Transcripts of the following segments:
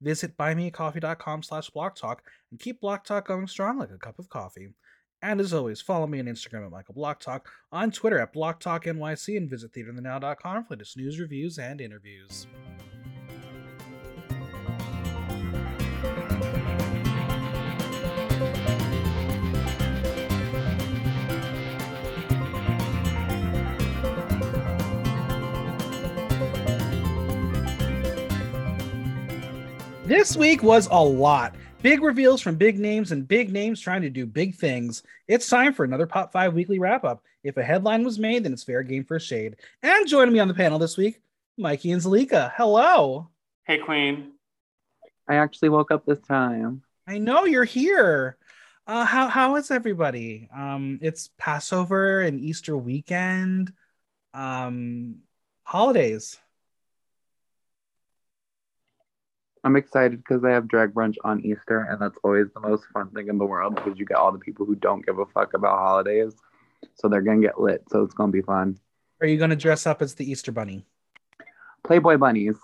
Visit buymeacoffee.com slash blocktalk and keep Block Talk going strong like a cup of coffee. And as always, follow me on Instagram at Michael Block Talk, on Twitter at Block Talk NYC, and visit theaterthenow.com for latest news, reviews, and interviews. This week was a lot. Big reveals from big names and big names trying to do big things. It's time for another Pop 5 weekly wrap up. If a headline was made, then it's fair game for a shade. And joining me on the panel this week, Mikey and Zalika. Hello. Hey, Queen. I actually woke up this time. I know you're here. Uh, how how is everybody? Um, it's Passover and Easter weekend. Um, holidays. I'm excited because they have drag brunch on Easter, and that's always the most fun thing in the world because you get all the people who don't give a fuck about holidays. So they're gonna get lit. So it's gonna be fun. Are you gonna dress up as the Easter bunny? Playboy bunnies.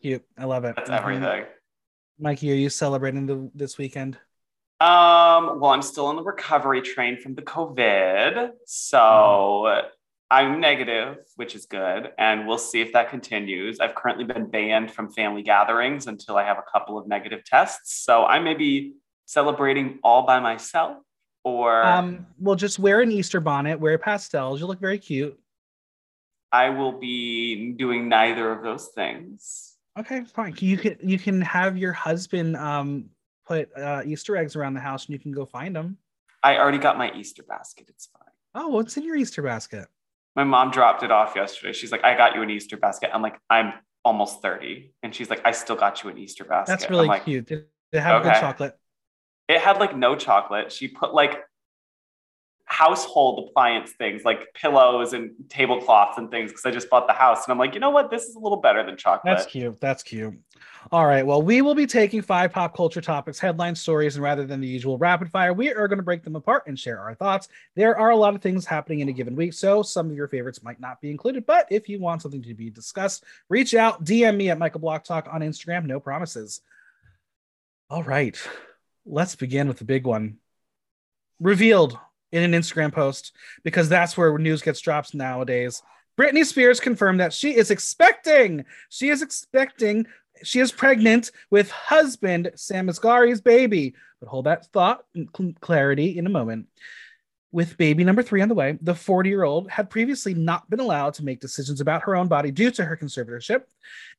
Cute. I love it. That's Mhm. everything. Mikey, are you celebrating the, this weekend? Um, well, I'm still on the recovery train from the COVID. So Mm-hmm. I'm negative, which is good. And we'll see if that continues. I've currently been banned from family gatherings until I have a couple of negative tests. So I may be celebrating all by myself or Um, well, just wear an Easter bonnet, wear pastels. You look very cute. I will be doing neither of those things. Okay, fine. You can you can have your husband um put uh, Easter eggs around the house, and you can go find them. I already got my Easter basket. It's fine. Oh, what's in your Easter basket? My mom dropped it off yesterday. She's like, I got you an Easter basket. I'm like, I'm almost 30. And she's like, I still got you an Easter basket. That's really like, cute. Did they have good chocolate? It had like no chocolate. She put like household appliance things like pillows and tablecloths and things because I just bought the house. And I'm like, you know what? This is a little better than chocolate. That's cute. That's cute. All right. Well, we will be taking five pop culture topics, headline stories, and rather than the usual rapid fire, we are going to break them apart and share our thoughts. There are a lot of things happening in a given week, so some of your favorites might not be included. But if you want something to be discussed, reach out, DM me at Michael Block Talk on Instagram. No promises. All right. Let's begin with the big one. Revealed in an Instagram post because that's where news gets dropped nowadays. Britney Spears confirmed that she is expecting, she is expecting, she is pregnant with husband Sam Asghari's baby. But hold that thought and cl- clarity in a moment. With baby number three on the way, the 40 year old had previously not been allowed to make decisions about her own body due to her conservatorship.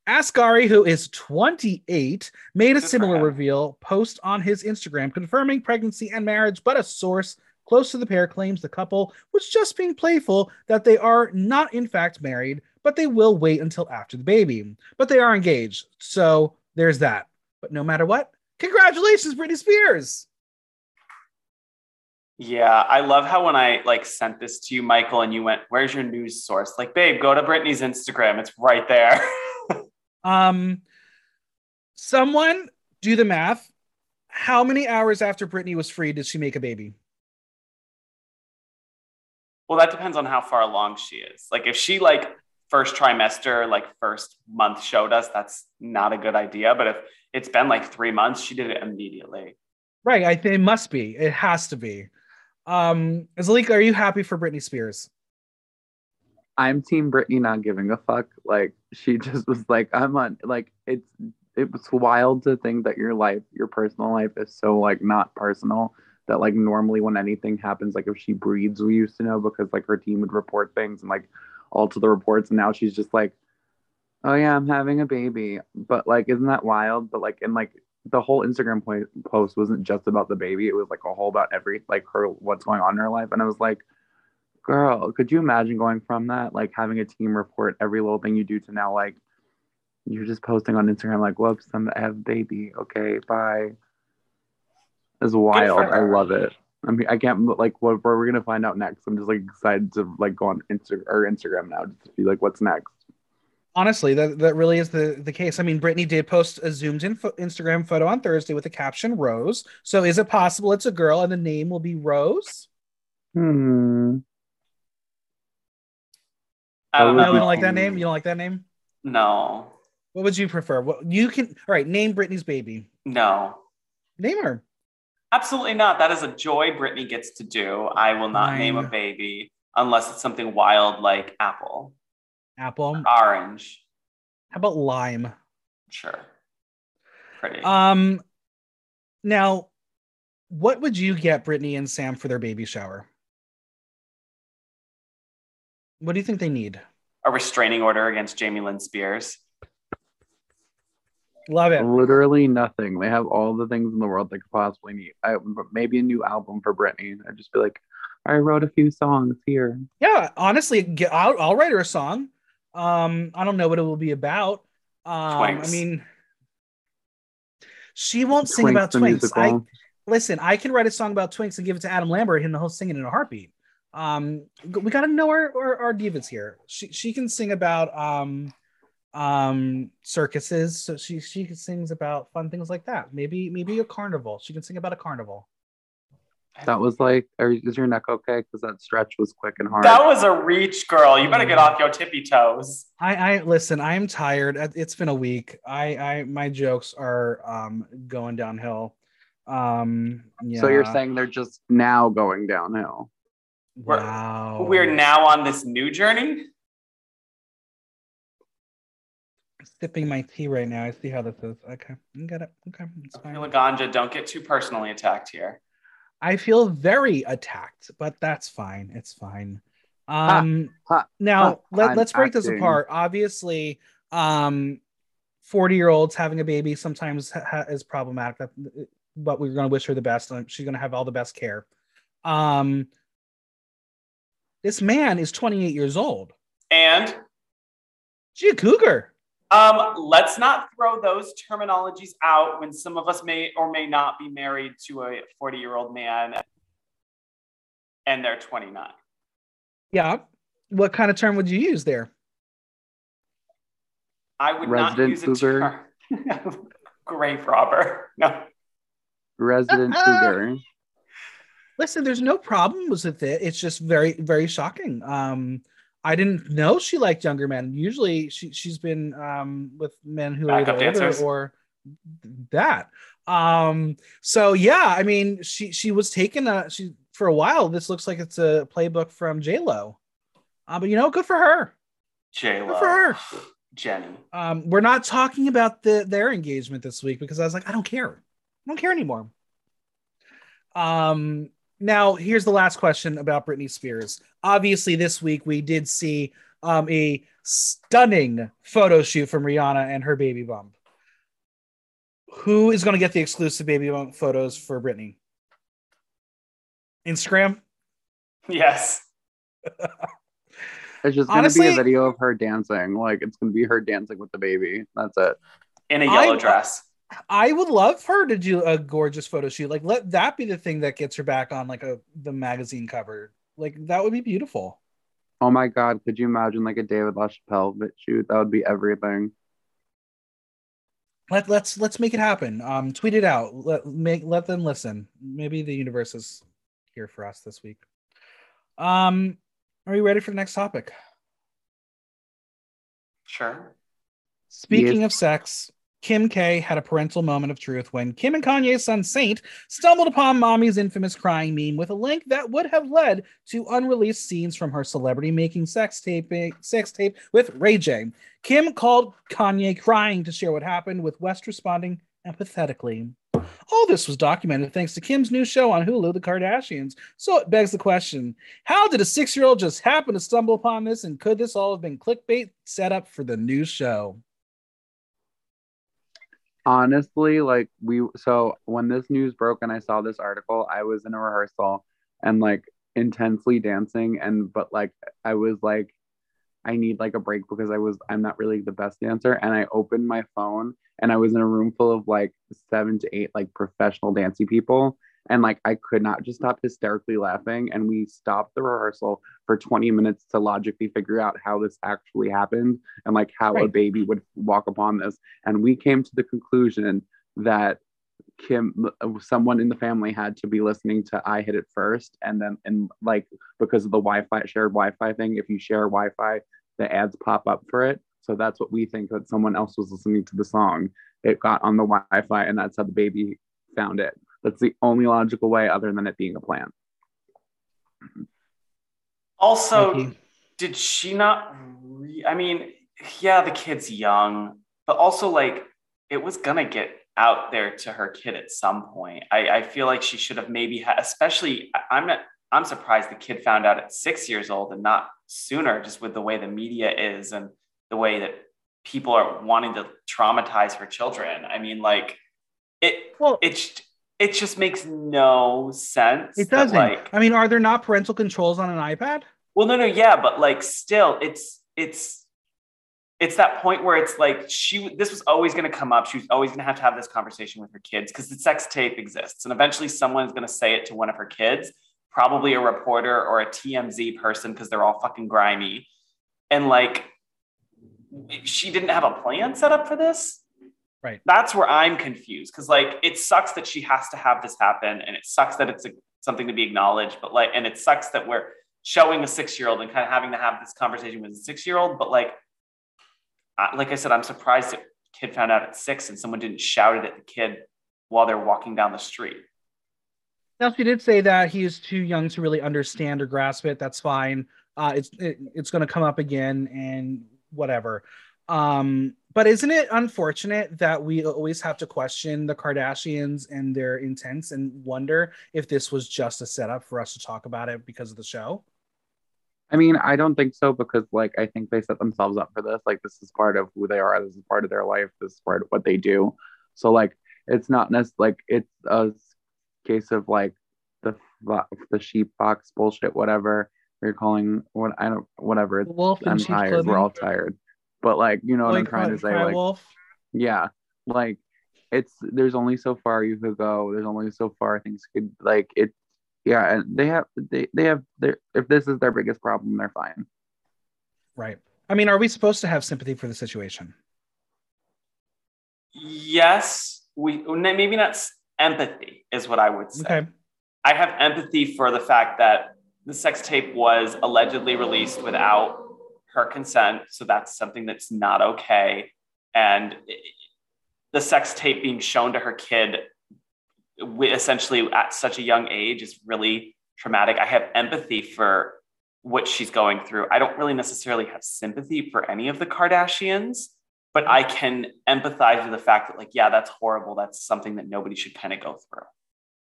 Asghari, who is 28, made a similar reveal post on his Instagram confirming pregnancy and marriage, but a source close to the pair claims the couple was just being playful that they are not in fact married, but they will wait until after the baby. But they are engaged. So there's that. But no matter what, congratulations, Britney Spears. Yeah, I love how when I like sent this to you, Michael, and you went, "Where's your news source?" Like, babe, go to Britney's Instagram. It's right there. Um someone do the math. How many hours after Britney was free did she make a baby? Well, that depends on how far along she is. Like, if she like first trimester, like first month showed us, that's not a good idea. But if it's been like three months, she did it immediately. Right, I think it must be. It has to be. Um Zalika, are you happy for Britney Spears? I'm team Britney not giving a fuck. Like she just was like, I'm on like it's it was wild to think that your life, your personal life is so like not personal. That like normally when anything happens, like if she breathes, we used to know because like her team would report things and like alter the reports, and now she's just like, Oh yeah, I'm having a baby. But like, isn't that wild? But like and like the whole Instagram po- post wasn't just about the baby, it was like a whole about every like her what's going on in her life. And I was like, girl, could you imagine going from that, like having a team report every little thing you do to now like you're just posting on Instagram like, "Whoops, I'm, I have a baby." Okay, bye. It's wild. I love it. I mean, I can't like what where we're gonna find out next. I'm just like excited to like go on Insta or Instagram now just to be like, what's next? Honestly, that, that really is the, the case. I mean, Britney did post a zoomed in fo- Instagram photo on Thursday with the caption Rose. So is it possible it's a girl and the name will be Rose? Hmm. I don't No, No, know. you don't like that name? You don't like that name? No, What would you prefer? What you can all right, name Britney's baby. no, Name her. Absolutely not. That is a joy Britney gets to do. I will not name a baby unless it's something wild like apple, Apple. orange. How about lime? Sure, pretty. Um now what would you get Britney and Sam for their baby shower? What do you think they need? a restraining order against Jamie Lynn Spears. Love it. Literally nothing. They have all the things in the world they could possibly need. I, maybe a new album for Britney. I'd just be like, I wrote a few songs here. Yeah, honestly, get, I'll, I'll write her a song. Um, I don't know what it will be about. Um, I mean, she won't sing about twinks. I listen. I can write a song about twinks and give it to Adam Lambert, and he'll sing it in a heartbeat. Um, we got to know our, our our divas here. She she can sing about um um circuses, so she she sings about fun things like that. Maybe maybe a carnival. She can sing about a carnival. That was like, are, is your neck okay? Because that stretch was quick and hard. That was a reach, girl. You better get off your tippy toes. I, I listen. I am tired. Uh, It's been a week. I, I, my jokes are um going downhill. Um, yeah. So you're saying they're just now going downhill? We're- wow? We're now on this new journey. Sipping my tea right now. I see how this is. Okay, I get it. Okay, it's fine. Laganja, don't get too personally attacked here. I feel very attacked, but that's fine. It's fine. Um, ha, now ha, let, let's break this apart. Obviously, um, 40 year olds having a baby sometimes ha- ha- is problematic, that, but we're going to wish her the best. and She's going to have all the best care. Um, this man is 28 years old. And She a cougar. Um, let's not throw those terminologies out when some of us may or may not be married to a 40 year old man and they're 29. Yeah. What kind of term would you use there? I would Resident not use a cougar. term. Grave robber. No. Resident cougar. Listen, there's no problem with it. It's just very, very shocking. Um, I didn't know she liked younger men. Usually, she she's been um with men who are either Backup older or that. Um, so yeah, I mean, she she was taken a she for a while. This looks like it's a playbook from J Lo. Uh, but you know, good for her. J Good for her. Jenny. Um, we're not talking about the their engagement this week because I was like, I don't care. I don't care anymore. Um, now here's the last question about Britney Spears. Obviously, this week we did see um a stunning photo shoot from Rihanna and her baby bump. Who is going to get the exclusive baby bump photos for Britney? Instagram. Yes. It's just gonna be a video of her dancing. Like it's gonna be her dancing with the baby. That's it. In a yellow I- dress. I would love for her to do a gorgeous photo shoot. Like, let that be the thing that gets her back on like a the magazine cover. Like, that would be beautiful. Oh my god, could you imagine like a David LaChapelle bit shoot? That would be everything. Let let's let's make it happen. Um, tweet it out. Let make let them listen. Maybe the universe is here for us this week. Um, are you ready for the next topic? Sure. Speaking Yes. of sex, Kim K had a parental moment of truth when Kim and Kanye's son Saint stumbled upon mommy's infamous crying meme with a link that would have led to unreleased scenes from her celebrity making sex tape sex tape with Ray J. Kim called Kanye crying to share what happened, with West responding empathetically. All this was documented thanks to Kim's new show on Hulu, The Kardashians. So it begs the question how did a six year old just happen to stumble upon this? And could this all have been clickbait set up for the new show? Honestly like we so when this news broke and i saw this article i was in a rehearsal and like intensely dancing and but like i was like I need like a break because I was I'm not really the best dancer. And I opened my phone and I was in a room full of like seven to eight like professional dancing people. And like I could not just stop hysterically laughing. And we stopped the rehearsal for 20 minutes to logically figure out how this actually happened and like how a baby would walk upon this. And we came to the conclusion that Kim, uh, someone in the family had to be listening to I Hit It First. And then, and like, because of the Wi Fi, shared Wi Fi thing, if you share Wi Fi, the ads pop up for it. So that's what we think that someone else was listening to the song. It got on the Wi Fi, and that's how the baby found it. That's the only logical way, other than it being a plan. Also, did she not? Re- I mean, yeah, the kid's young, but also like it was gonna get out there to her kid at some point. I, I feel like she should have maybe had, especially. I- I'm not. I'm surprised the kid found out at six years old and not sooner, just with the way the media is and the way that people are wanting to traumatize her children. I mean, like it. Well, It. It just makes no sense. it doesn't. Like, I mean, are there not parental controls on an iPad? well, no, no, yeah, but like still, it's it's it's that point where it's like she this was always going to come up. She was always going to have to have this conversation with her kids because the sex tape exists, and eventually someone's going to say it to one of her kids, probably a reporter or a TMZ person because they're all fucking grimy, and like she didn't have a plan set up for this. Right. That's where I'm confused because like it sucks that she has to have this happen, and it sucks that it's a, something to be acknowledged, but like, and it sucks that we're showing a six year old and kind of having to have this conversation with a six year old. But like, I- like I said, I'm surprised that kid found out at six and someone didn't shout it at the kid while they're walking down the street. Now, she did say that he is too young to really understand or grasp it. That's fine. Uh, it's it, it's going to come up again and whatever. Um, but isn't it unfortunate that we always have to question the Kardashians and their intents and wonder if this was just a setup for us to talk about it because of the show? I mean, I don't think so because, like, I think they set themselves up for this. Like, this is part of who they are. This is part of their life. This is part of what they do. So, like, it's not necessarily like it's a case of like the the sheep box bullshit, whatever you're calling what I don't whatever. It's, Wolf and I'm tired. clothing. We're all tired. But like, you know what I'm trying cry- to say. Like, wolf. yeah, like it's there's only so far you could go. There's only so far things could like it. Yeah, and they have they they have their if this is their biggest problem, they're fine. Right. I mean, are we supposed to have sympathy for the situation? Yes, we maybe not empathy is what I would say. Okay. I have empathy for the fact that the sex tape was allegedly released without her consent. So that's something that's not okay. And the sex tape being shown to her kid essentially at such a young age is really traumatic. I have empathy for what she's going through. I don't really necessarily have sympathy for any of the Kardashians, but I can empathize with the fact that, like, yeah, that's horrible. That's something that nobody should kind of go through.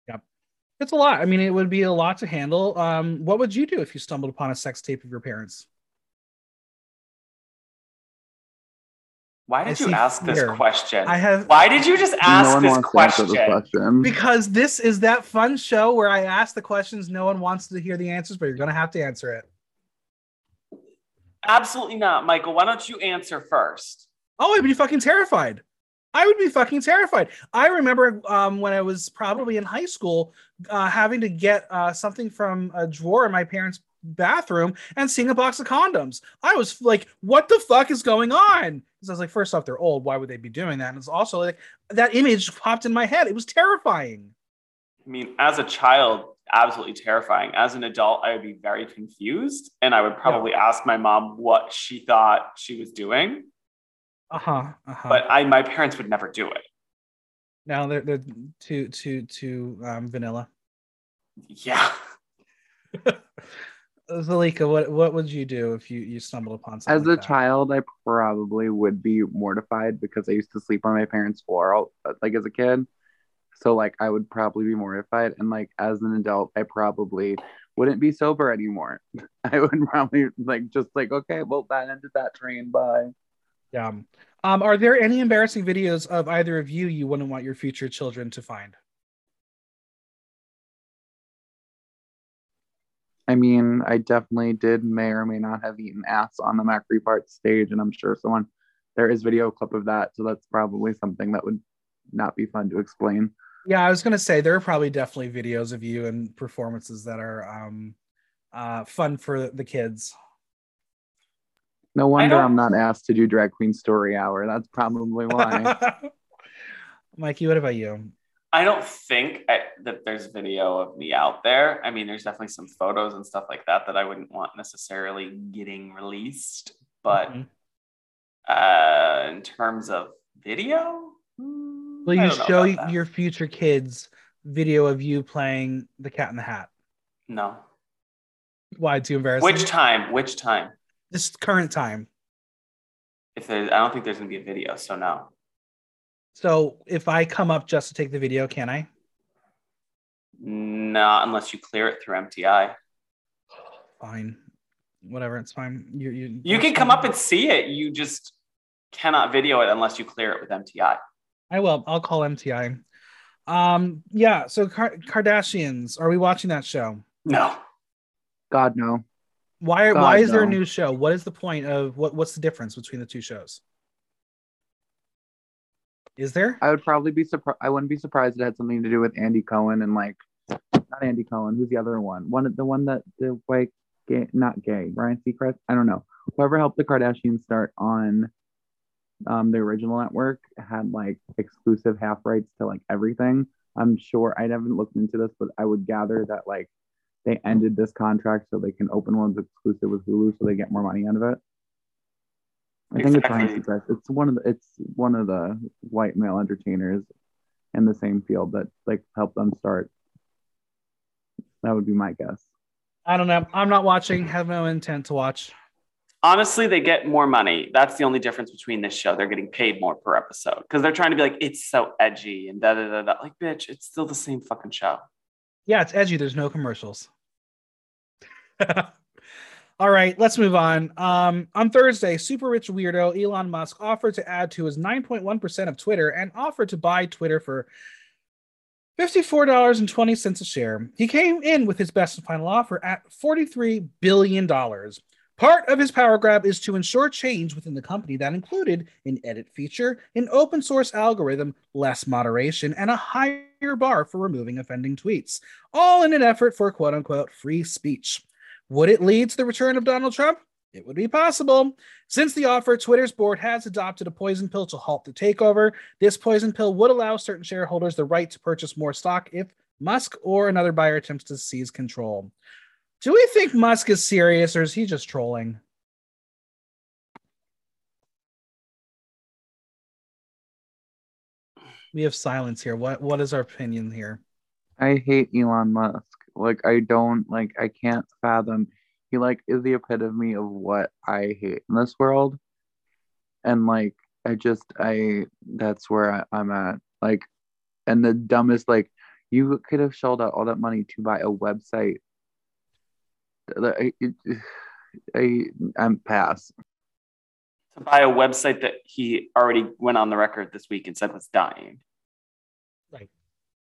Yeah. It's a lot. I mean, it would be a lot to handle. Um, what would you do if you stumbled upon a sex tape of your parents? Why I did you see ask this question? I have Why did you just ask no this wants to answer question? question. because this is that fun show where I ask the questions no one wants to hear the answers, but you're gonna have to answer it. Absolutely not, Michael. Why don't you answer first? Oh, I'd be fucking terrified. I would be fucking terrified. I remember um, when I was probably in high school, uh, having to get uh, something from a drawer in my parents' bathroom and seeing a box of condoms. I was like, "What the fuck is going on?" Because I was like, first off, they're old. Why would they be doing that? And it's also like that image popped in my head. It was terrifying. I mean, as a child, absolutely terrifying. As an adult, I would be very confused, and I would probably ask my mom what she thought she was doing. Uh huh. Uh-huh. But I, my parents would never do it. now they're they're too too too um, vanilla. Yeah. Zalika, what what would you do if you you stumbled upon something As a like child, I probably would be mortified because I used to sleep on my parents' floor, all, like as a kid. So like I would probably be mortified, and like as an adult, I probably wouldn't be sober anymore. I would probably like just like okay, well that ended that train. Bye. Yeah. Um, are there any embarrassing videos of either of you you wouldn't want your future children to find? I mean, I definitely did may or may not have eaten ass on the Macri part stage, and I'm sure someone there is video clip of that, so that's probably something that would not be fun to explain. Yeah, I was gonna say there are probably definitely videos of you and performances that are um uh fun for the kids. No wonder I'm not asked to do drag queen story hour. That's probably why. Mikey, what about you? I don't think I, that there's video of me out there. I mean, there's definitely some photos and stuff like that that I wouldn't want necessarily getting released. But Mhm. uh, in terms of video, hmm, Will you show your future kids video of you playing the Cat in the Hat? no? Why too embarrassing? Which time? Which time? this current time. If there, I don't think there's gonna be a video, so no. So if I come up just to take the video, can I? Not unless you clear it through MTI. Fine, whatever, it's fine. You you You can come up and see it. You just cannot video it unless you clear it with MTI. I will. I'll call MTI. Um, yeah. So Kar- Kardashians, are we watching that show? No. God no. Why? God, why is there a new show? What is the point of what? What's the difference between the two shows? Is there? I would probably be surprised. I wouldn't be surprised it had something to do with Andy Cohen and like, not Andy Cohen. Who's the other one? One, the one that the white gay, not gay, Ryan Seacrest. I don't know. Whoever helped the Kardashians start on, um, the original network had like exclusive half rights to like everything. I'm sure I haven't looked into this, but I would gather that like they ended this contract so they can open ones exclusive with Hulu so they get more money out of it. I think it's Ryan Exactly. Seacrest. It's one of the it's one of the white male entertainers in the same field that like helped them start. That would be my guess. I don't know. I'm not watching. Have no intent to watch. Honestly, they get more money. That's the only difference between this show. They're getting paid more per episode because they're trying to be like, it's so edgy and da da da da. Like, bitch, it's still the same fucking show. Yeah, it's edgy. There's no commercials. All right, let's move on. Um, on Thursday, super rich weirdo Elon Musk offered to add to his 9.1% of Twitter and offered to buy Twitter for $54.20 a share. He came in with his best and final offer at $43 billion. Part of his power grab is to ensure change within the company that included an edit feature, an open source algorithm, less moderation, and a higher bar for removing offending tweets, all in an effort for quote unquote free speech. Would it lead to the return of Donald Trump? It would be possible. Since the offer, Twitter's board has adopted a poison pill to halt the takeover. This poison pill would allow certain shareholders the right to purchase more stock if Musk or another buyer attempts to seize control. Do we think Musk is serious or is he just trolling? We have silence here. What what is our opinion here? I hate Elon Musk. Like I don't like I can't fathom he like is the epitome of what I hate in this world. And like I just I that's where I, I'm at. Like and the dumbest like you could have shelled out all that money to buy a website. I, I I'm pass. To buy a website that he already went on the record this week and said was dying. Right.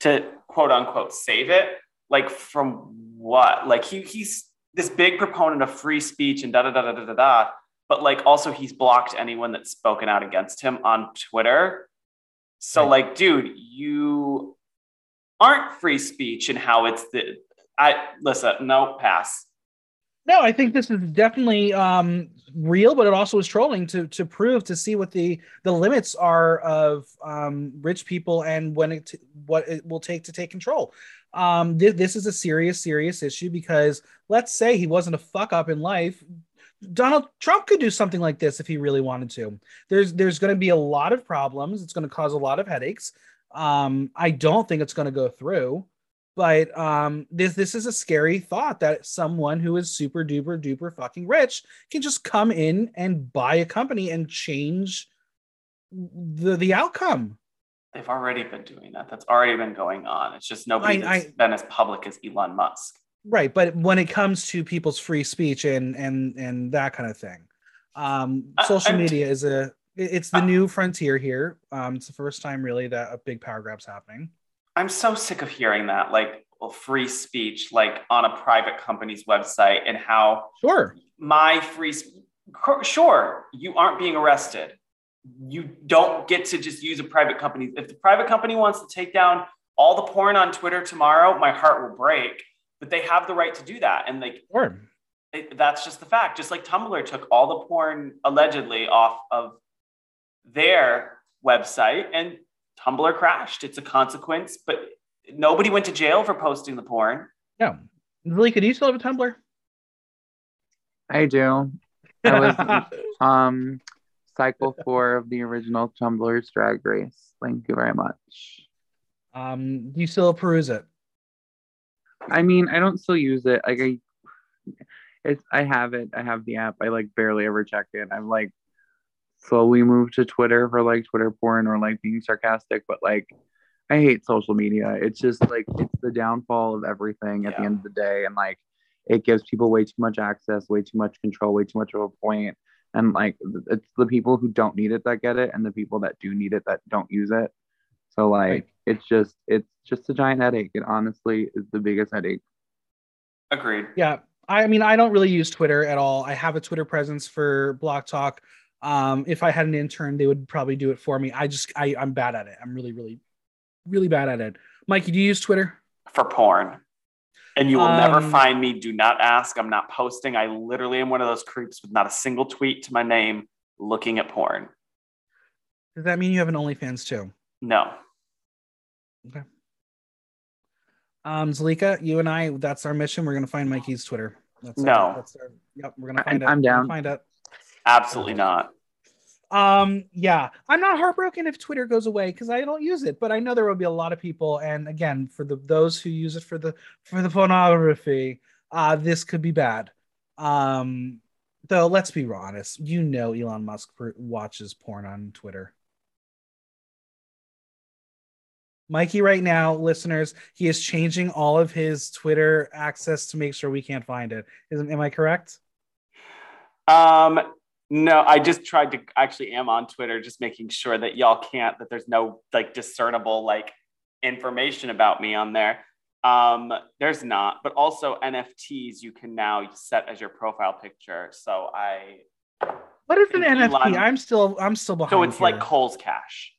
To quote unquote save it. Like from what? Like he he's this big proponent of free speech and da da da da da da da. But like also he's blocked anyone that's spoken out against him on Twitter. So Right. like, dude, you aren't free speech and how it's the I listen, no pass. No, I think this is definitely um, real, but it also is trolling to to prove to see what the the limits are of um, rich people and when it what it will take to take control. Um, thi- this is a serious, serious issue because let's say he wasn't a fuck up in life. Donald Trump could do something like this if he really wanted to. There's there's going to be a lot of problems. It's going to cause a lot of headaches. Um, I don't think it's going to go through but um this this is a scary thought that someone who is super duper duper fucking rich can just come in and buy a company and change the the outcome They've already been doing that. That's already been going on. It's just nobody I- that's been as public as Elon Musk. right but when it comes to people's free speech and and and that kind of thing um I- social I'm- media is a it's the I- new frontier here um it's the first time really that a big power grab's happening I'm so sick of hearing that. Like, free speech like on a private company's website and how Sure. my free sure you aren't being arrested you don't get to just use a private company if the private company wants to take down all the porn on twitter tomorrow my heart will break but they have the right to do that and like Sure. it, that's just the fact just like tumblr took all the porn allegedly off of their website and tumblr crashed it's a consequence but nobody went to jail for posting the porn Yeah. Zalika, do you still have a Tumblr? I do. I was um cycle four of the original Tumblr's Drag Race. Thank you very much. um, do you still peruse it? I mean, I don't still use it. Like I, it's I have it. I have the app. I like barely ever check it. I'm like slowly moved to Twitter for like Twitter porn or like being sarcastic, but like I hate social media. It's just like it's the downfall of everything at the end of the day, and like it gives people way too much access, way too much control, way too much of a point. And like it's the people who don't need it that get it, and the people that do need it that don't use it. So like Right. it's just it's just a giant headache. It honestly is the biggest headache. agreed Yeah. I mean, I don't really use Twitter at all. I have a Twitter presence for Block Talk. Um, if I had an intern, they would probably do it for me. I just, I, I'm bad at it. I'm really, really, really bad at it. Mikey, do you use Twitter? for porn. And you will never Um, find me. Do not ask. I'm not posting. I literally am one of those creeps with not a single tweet to my name looking at porn. Does that mean you have an OnlyFans too? No. Okay. Um, Zalika, you and I, that's our mission. We're gonna find Mikey's Twitter. That's No. Our, that's our, yep, we're gonna I- find it. I'm We're gonna down. Find it. Absolutely not. Um, yeah, I'm not heartbroken if Twitter goes away because I don't use it, but I know there will be a lot of people, and again, for the those who use it for the for the pornography, uh, this could be bad. Um, though, let's be honest, you know, Elon Musk watches porn on Twitter. Mikey, right now, listeners, he is changing all of his Twitter access to make sure we can't find it. Is, am I correct? Um, no, I just tried to actually am on Twitter, just making sure that y'all can't, that there's no like discernible like information about me on there. Um, there's not, but also NFTs you can now set as your profile picture. So I What is an And NFT? I'm still, I'm still behind. so it's like here. Cole's Cash.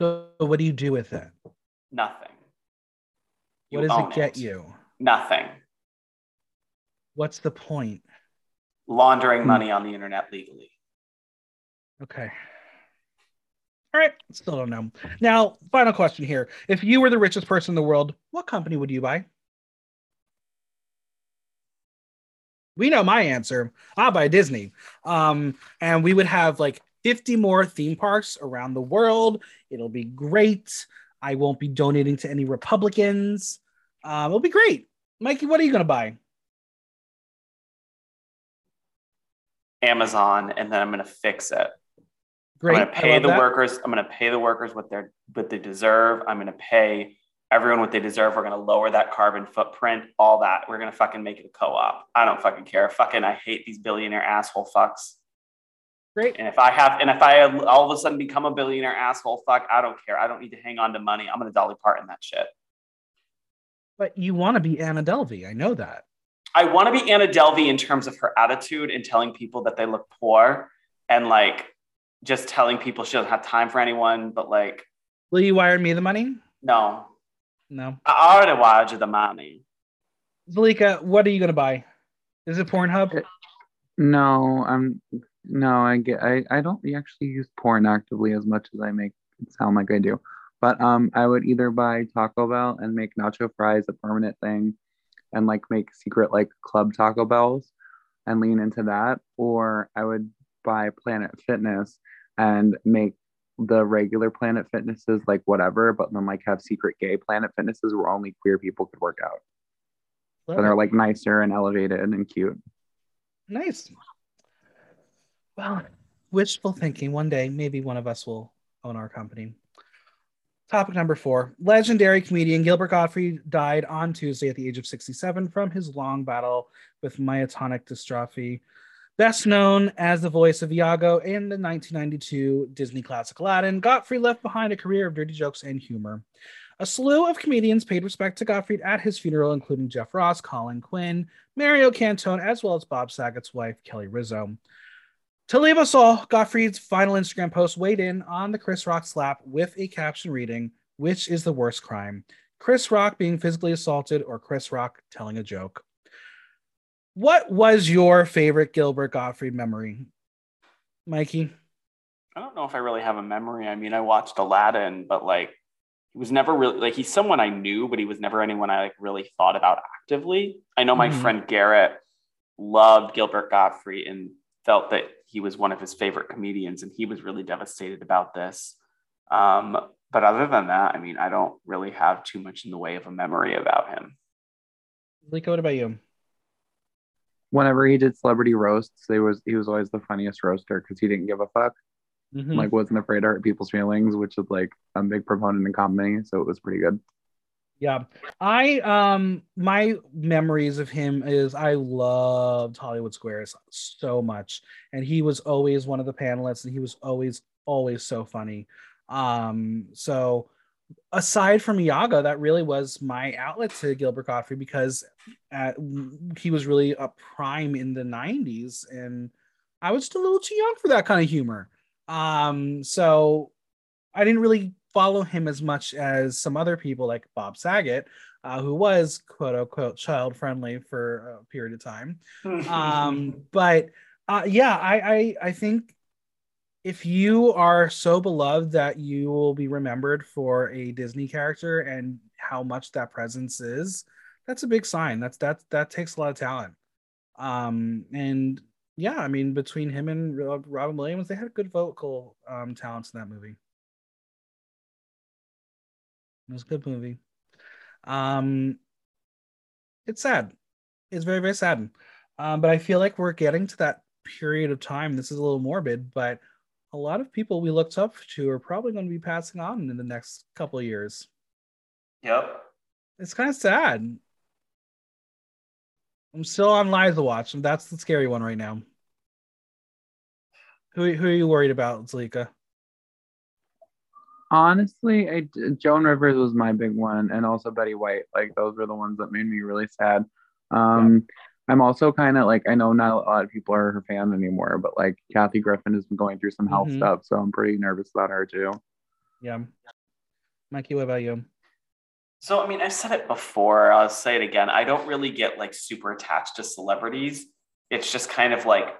So what do you do with it? Nothing. What does it get you? Nothing. What's the point? Laundering Hmm. money on the internet legally. Okay. All right. Still don't know. Now, final question here. If you were the richest person in the world, what company would you buy? We know my answer. I'll buy Disney. Um, and we would have like 50 more theme parks around the world. It'll be great. I won't be donating to any Republicans. Um, it'll be great. Mikey, what are you going to buy? Amazon, and then I'm going to fix it. Great. I'm going to pay the that. workers. I'm going to pay the workers what they're what they deserve. I'm going to pay everyone what they deserve. We're going to lower that carbon footprint. All that. We're going to fucking make it a co-op. I don't fucking care. Fucking, I hate these billionaire asshole fucks. Great. And if I have, and if I all of a sudden become a billionaire asshole fuck, I don't care. I don't need to hang on to money. I'm going to Dolly Parton that shit. But you want to be Anna Delvey. I know that. I want to be Anna Delvey in terms of her attitude and telling people that they look poor and like just telling people she doesn't have time for anyone. But like, Will you wire me the money? no, No. I already wired you the money. Zalika, what are you going to buy? Is it Pornhub? No, I'm no, I get I, I don't actually use porn actively as much as I make it sound like I do. But um I would either buy Taco Bell and make nacho fries a permanent thing and like make secret like club Taco Bells and lean into that, or I would buy Planet Fitness and make the regular Planet Fitnesses like whatever, but then like have secret gay Planet Fitnesses where only queer people could work out. so they're like nicer and elevated and cute. Nice. Well, wishful thinking. One day, maybe one of us will own our company. Topic number four. Legendary comedian Gilbert Gottfried died on Tuesday at the age of 67 from his long battle with myotonic dystrophy. Best known as the voice of Iago in the 1992 Disney classic Aladdin, Gottfried left behind a career of dirty jokes and humor. A slew of comedians paid respect to Gottfried at his funeral, including Jeff Ross, Colin Quinn, Mario Cantone, as well as Bob Saget's wife, Kelly Rizzo. To leave us all, Gottfried's final Instagram post weighed in on the Chris Rock slap with a caption reading, Which is the worst crime? Chris Rock being physically assaulted or Chris Rock telling a joke? What was your favorite Gilbert Gottfried memory? Mikey? I don't know if I really have a memory. I mean, I watched Aladdin, but like he was never really like he's someone I knew, but he was never anyone I like really thought about actively. I know my Mhm. friend Garrett loved Gilbert Gottfried and felt that he was one of his favorite comedians, and he was really devastated about this. Um, but other than that, I mean, I don't really have too much in the way of a memory about him. Lika, what about you? Whenever he did celebrity roasts, they was he was always the funniest roaster because he didn't give a fuck. Mhm. Like wasn't afraid to hurt people's feelings, which is like a big proponent in comedy. So it was pretty good. Yeah. I um my memories of him is I loved Hollywood Squares so much. And he was always one of the panelists and he was always, always so funny. Um, so aside from Iago, that really was my outlet to Gilbert Gottfried because uh, he was really a prime in the 90s and I was just a little too young for that kind of humor. Um, so I didn't really follow him as much as some other people like Bob Saget, uh, who was quote unquote child friendly for a period of time. Um, but uh, yeah, I, I I think if you are so beloved that you will be remembered for a Disney character and how much that presence is, that's a big sign. That's that that takes a lot of talent. Um, and yeah, I mean, between him and Robin Williams, they had good vocal um, talents in that movie. It was a good movie. Um, it's sad. It's very, very sad. Um, but I feel like we're getting to that period of time. This is a little morbid, but a lot of people we looked up to are probably going to be passing on in the next couple of years. yep. It's kind of sad. I'm still on Liza Watch, and that's the scary one right now. Who, who are you worried about, Zalika? Honestly, I, Joan Rivers was my big one, and also Betty White. Like those were the ones that made me really sad. Um, I'm also kind of like I know not a lot of people are her fan anymore, but like Kathy Griffin has been going through some health Mhm. stuff, so I'm pretty nervous about her too. Yeah. Mikey, what about you? So, I mean, I've said it before, I'll say it again. I don't really get like super attached to celebrities. It's just kind of like,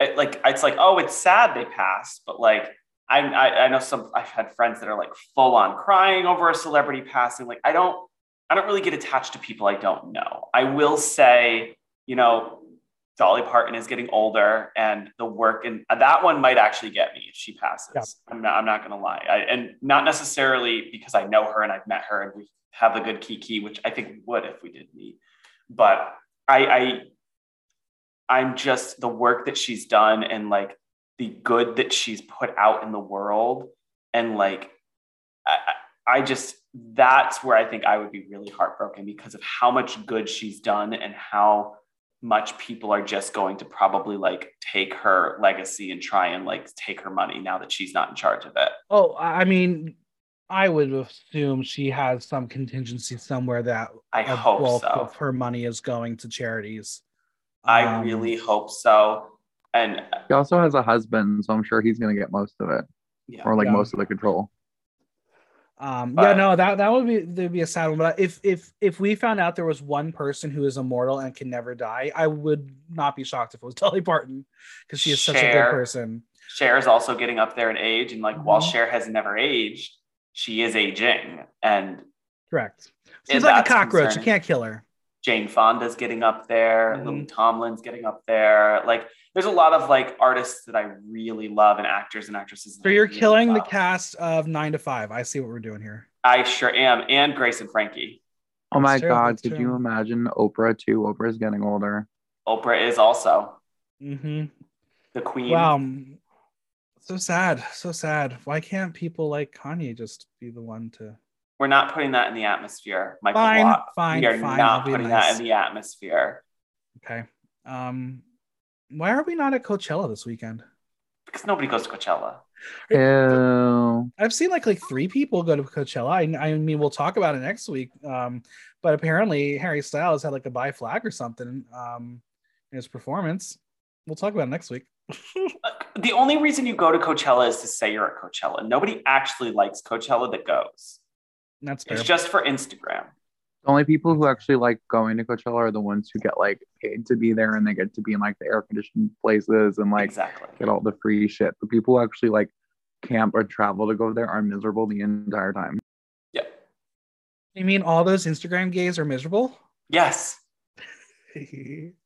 it, like, it's like, oh, it's sad they passed, but like, I, I, I know some, I've had friends that are like full on crying over a celebrity passing. Like, I don't, I don't really get attached to people I don't know. I will say, you know, Dolly Parton is getting older, and the work and uh, that one might actually get me if she passes. Yeah. I'm not. I'm not going to lie, I, and not necessarily because I know her and I've met her and we have a good kiki, which I think we would if we did meet. But I, I, I'm just the work that she's done and like the good that she's put out in the world, and like I, I just that's where I think I would be really heartbroken because of how much good she's done and how much people are just going to probably like take her legacy and try and like take her money now that she's not in charge of it. Oh, I mean, I would assume she has some contingency somewhere that I hope so. of her money is going to charities. I Um, really hope so. And She also has a husband, so I'm sure he's gonna get most of it, yeah, or like Yeah. most of the control. Um, But- yeah, no, that that would be there'd be a sad one. But if if if we found out there was one person who is immortal and can never die, I would not be shocked if it was Dolly Parton because she is such a good person. Cher is also getting up there in age. And like while Mhm. Cher has never aged, she is aging. And Correct. She's like a cockroach. concerning. You can't kill her. Jane Fonda's getting up there. Lily Tomlin's getting up there. Like there's a lot of like artists that I really love and actors and actresses. So you're really killing the cast of Nine to Five. I see what we're doing here. I sure am. And Grace and Frankie. Oh my That's true, god, that's could true. you imagine Oprah too? Oprah's getting older. Oprah is also mm-hmm. the queen. Wow. So sad. So sad. Why can't people like Kanye just be the one to? We're not putting that in the atmosphere, Michael Fine, Watt. fine, we are fine, I'll not putting nice. that in the atmosphere. Okay. Um, Why are we not at Coachella this weekend? Because nobody goes to Coachella. Ew. I've seen like like three people go to Coachella. I, I mean, we'll talk about it next week. Um, but apparently Harry Styles had like a bi flag or something um, in his performance. We'll talk about it next week. The only reason you go to Coachella is to say you're at Coachella. Nobody actually likes Coachella that goes. That's fair. It's just for Instagram. The only people who actually like going to Coachella are the ones who get like paid to be there and they get to be in like the air conditioned places and like exactly. get all the free shit. The people who actually like camp or travel to go there are miserable the entire time. Yep. you mean all those Instagram gays are miserable? Yes.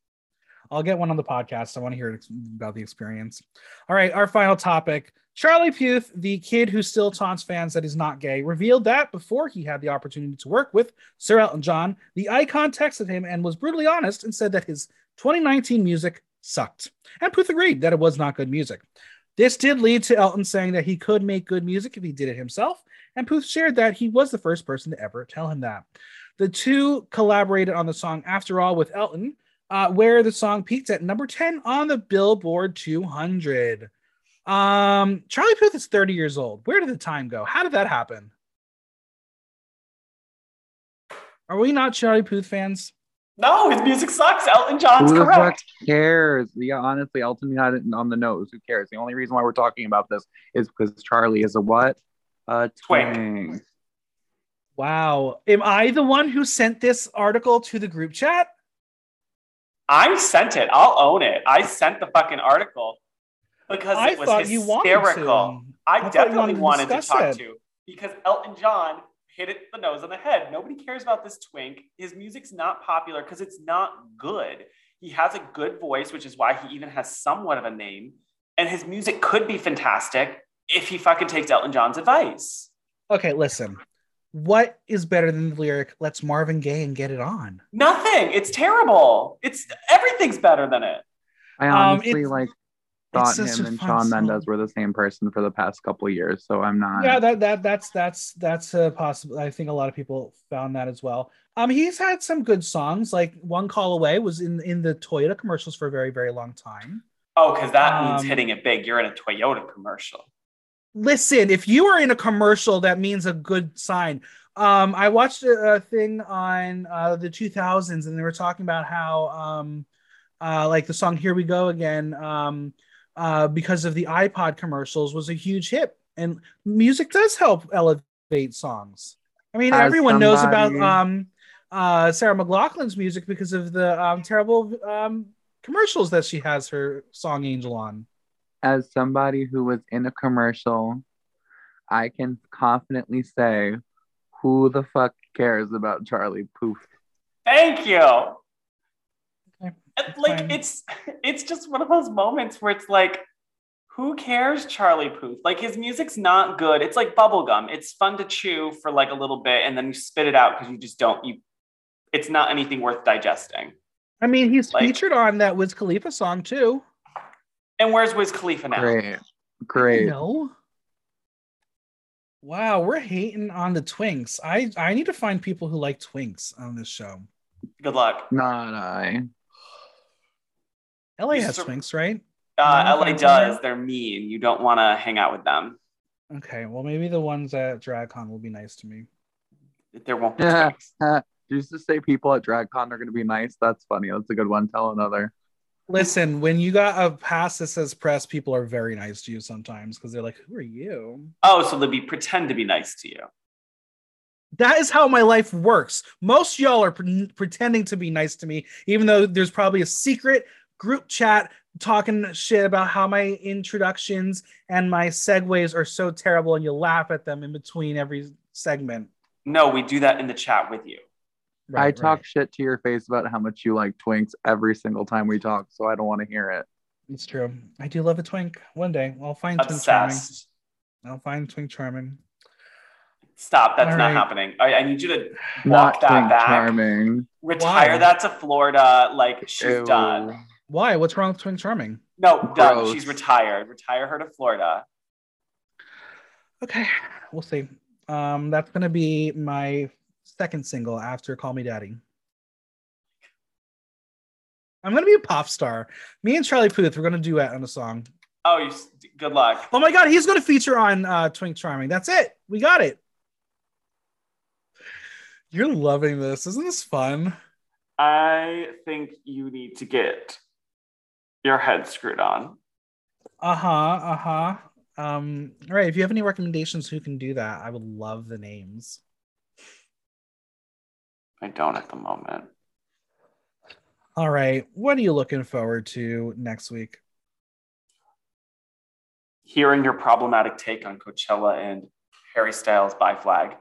I'll get one on the podcast. I want to hear about the experience. All right, our final topic. Charlie Puth, the kid who still taunts fans that he's not gay, revealed that before he had the opportunity to work with Sir Elton John, the icon texted him and was brutally honest and said that his 2019 music sucked. And Puth agreed that it was not good music. This did lead to Elton saying that he could make good music if he did it himself, and Puth shared that he was the first person to ever tell him that. The two collaborated on the song After All with Elton, uh, where the song peaked at number 10 on the Billboard 200. Um, Charlie Puth is 30 years old. Where did the time go? How did that happen? Are we not Charlie Puth fans? No, his music sucks. Elton John's Who the fuck correct. cares? Yeah, honestly, Elton had it on the nose. Who cares? The only reason why we're talking about this is because Charlie is a what? A Twink. twink. Wow. Am I the one who sent this article to the group chat? I sent it. I'll own it. I sent the fucking article because I it was wanted hysterical. I, I definitely wanted wanted to to, talk it. to because Elton John hit it the nose on the head. Nobody cares about this twink. His music's not popular because it's not good. He has a good voice, which is why he even has somewhat of a name. And his music could be fantastic if he fucking takes Elton John's advice. Okay, listen. What is better than the lyric, let's Marvin Gaye and get it on? Nothing. It's terrible. It's everything's better than it. I Um, honestly it's- like thought him and fun Shawn song. Mendes were the same person for the past couple of years, so I'm not. Yeah, that that that's that's that's a possible. I think a lot of people found that as well. Um, he's had some good songs. Like "One Call Away" was in in the Toyota commercials for a very very long time. Oh, because that means Um, hitting it big. You're in a Toyota commercial. Listen, if you are in a commercial, that means a good sign. Um, I watched a, a thing on uh, the 2000s, and they were talking about how, um, uh, like the song "Here We Go Again," um, uh, because of the iPod commercials, was a huge hit. And music does help elevate songs. I mean, As everyone knows about um, uh, Sarah McLachlan's music because of the um, terrible um, commercials that she has her song "Angel" on. As somebody who was in a commercial, I can confidently say, who the fuck cares about Charlie Poof? Thank you. Okay, like fine. it's it's just one of those moments where it's like, who cares, Charlie Puth? Like his music's not good. It's like bubblegum. It's fun to chew for like a little bit and then you spit it out because you just don't you it's not anything worth digesting. I mean, he's Like- featured on that Wiz Khalifa song too. And where's Wiz Khalifa now? Great. Great. No. Wow, we're hating on the Twinks. I I need to find people who like Twinks on this show. Good luck. Not I. LA has sur- Twinks, right? Uh, LA does. Aaron. They're mean. You don't want to hang out with them. Okay, well maybe the ones at DragCon will be nice to me. There won't be Yeah. twinks. Used to say people at DragCon are going to be nice. That's funny. That's a good one. Tell another. Listen, when you got a pass that says press, people are very nice to you sometimes because they're like, "Who are you?" Oh, so they'll be pretend to be nice to you. That is how my life works. Most y'all are pre- pretending to be nice to me, even though there's probably a secret group chat talking shit about how my introductions and my segues are so terrible, and you laugh at them in between every segment. No, we do that in the chat with you. I talk shit to your face about how much you like twinks every single time we talk, so I don't want to hear it. It's true. I do love a twink. One day I'll find twink charming. Obsessed. I'll find twink charming. Stop. That's All not right. happening. I, I need you to Not walk that twink back. charming. Retire Why? that to Florida. Like she's Ew. done. Why? What's wrong with twink charming? No, done. She's retired. Retire her to Florida. Okay, we'll see. Um, that's gonna be my second single after "Call Me Daddy." I'm gonna be a pop star. Me and Charlie Puth, we're gonna duet on a song. Oh, you, good luck. Oh my god, he's gonna feature on uh, Twink Charming. That's it. We got it. You're loving this. Isn't this fun? I think you need to get your head screwed on. Uh huh. Uh huh. Um. All right. If you have any recommendations, who can do that? I would love the names. I don't at the moment. All right. What are you looking forward to next week? Hearing your problematic take on Coachella and Harry Styles bi flag.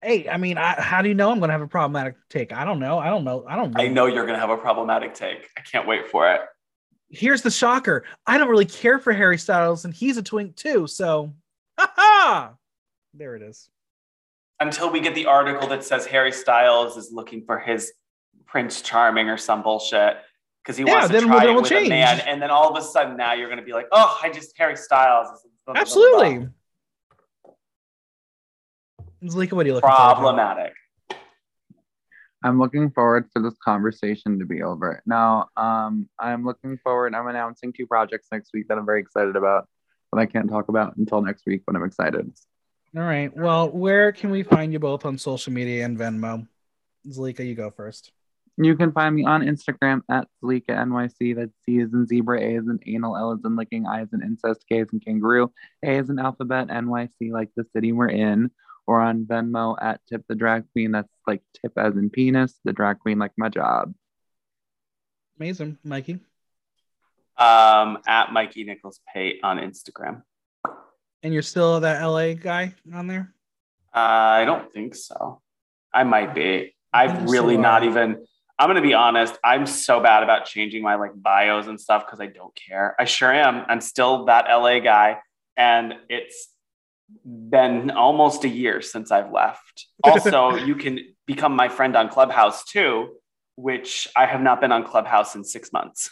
Hey, I mean, I, how do you know I'm going to have a problematic take? I don't know. I don't know. I don't know. I know you're going to have a problematic take. I can't wait for it. Here's the shocker. I don't really care for Harry Styles, and he's a twink too. So, ha There it is. Until we get the article that says Harry Styles is looking for his Prince Charming or some bullshit because he Yeah, wants to then try we'll- it with change. a man, and then all of a sudden now you're going to be like, oh, I just Harry Styles. is blah, blah, blah, blah, blah." Absolutely. Zalika, what are you looking forward to? problematic. I'm looking forward for this conversation to be over. Now, um, I'm looking forward. I'm announcing two projects next week that I'm very excited about, but I can't talk about until next week. But I'm excited. All right. Well, where can we find you both on social media and Venmo? Zalika, you go first. You can find me on Instagram at Zalika NYC. That's C is in zebra, A is in anal, L is in licking, I is in incest, K is in kangaroo, A is in alphabet, NYC like the city we're in, or on Venmo at Tip the Drag Queen. That's like tip as in penis, the drag queen like my job. Amazing, Mikey. Um, at Mikey Nichols Pate on Instagram. And you're still that LA guy on there? I don't think so. I might be. I've really so. not even. I'm gonna be honest. I'm so bad about changing my like bios and stuff because I don't care. I sure am. I'm still that LA guy, and it's been almost a year since I've left. Also, you can become my friend on Clubhouse too, which I have not been on Clubhouse in six months.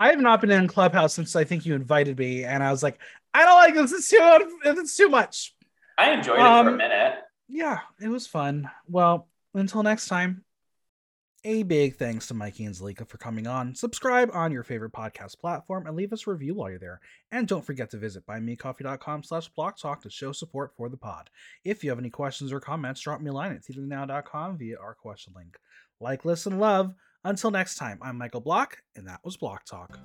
I have not been in Clubhouse since I think you invited me, and I was like, I don't like this. It's too, it's too much. I enjoyed it for a Um, minute. Yeah, it was fun. Well, until next time, a big thanks to Mikey and Zalika for coming on. Subscribe on your favorite podcast platform and leave us a review while you're there. And don't forget to visit buymeacoffee.com slash blog talk to show support for the pod. If you have any questions or comments, drop me a line at theaternow.com via our question link. Like, listen, love. Until next time, I'm Michael Block, and that was Block Talk.